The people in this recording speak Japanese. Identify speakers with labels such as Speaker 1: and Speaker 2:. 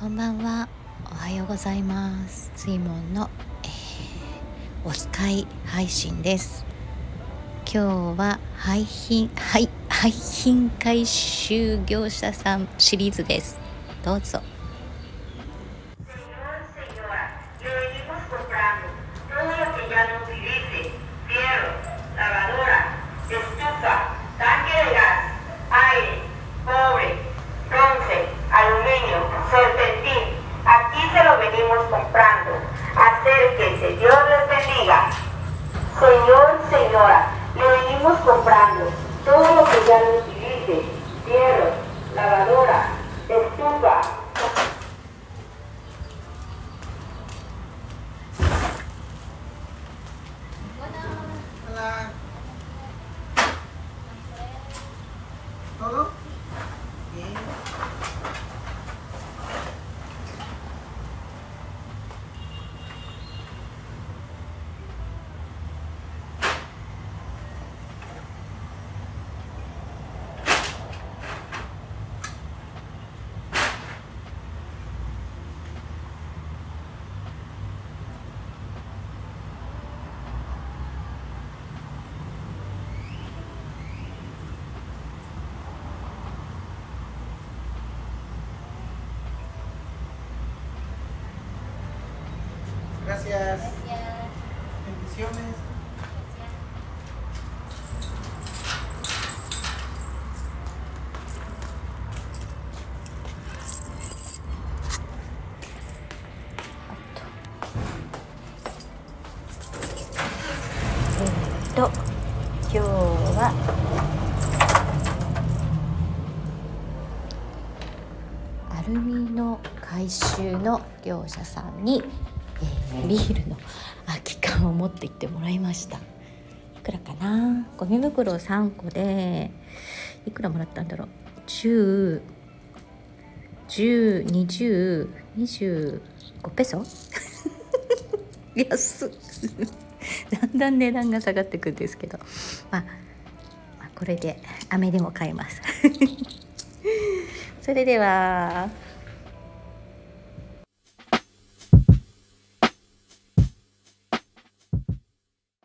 Speaker 1: こんばんは。おはようございます。水門の、えー、お使い配信です。今日は配信はい配信回収業者さんシリーズです。どうぞ。
Speaker 2: Señor, ya utilice, hierro, lavadora, estufa,
Speaker 3: 'Gracias. Bendiciones.
Speaker 1: えっと今日はアルミの回収の業者さんに、えービールの空き缶を持って行ってもらいました。いくらかな？ゴミ袋3個でいくらもらったんだろう？10 10 20 25ペソ？安っ。だんだん値段が下がってくんですけど、まあ、まあこれで飴でも買えます。それでは。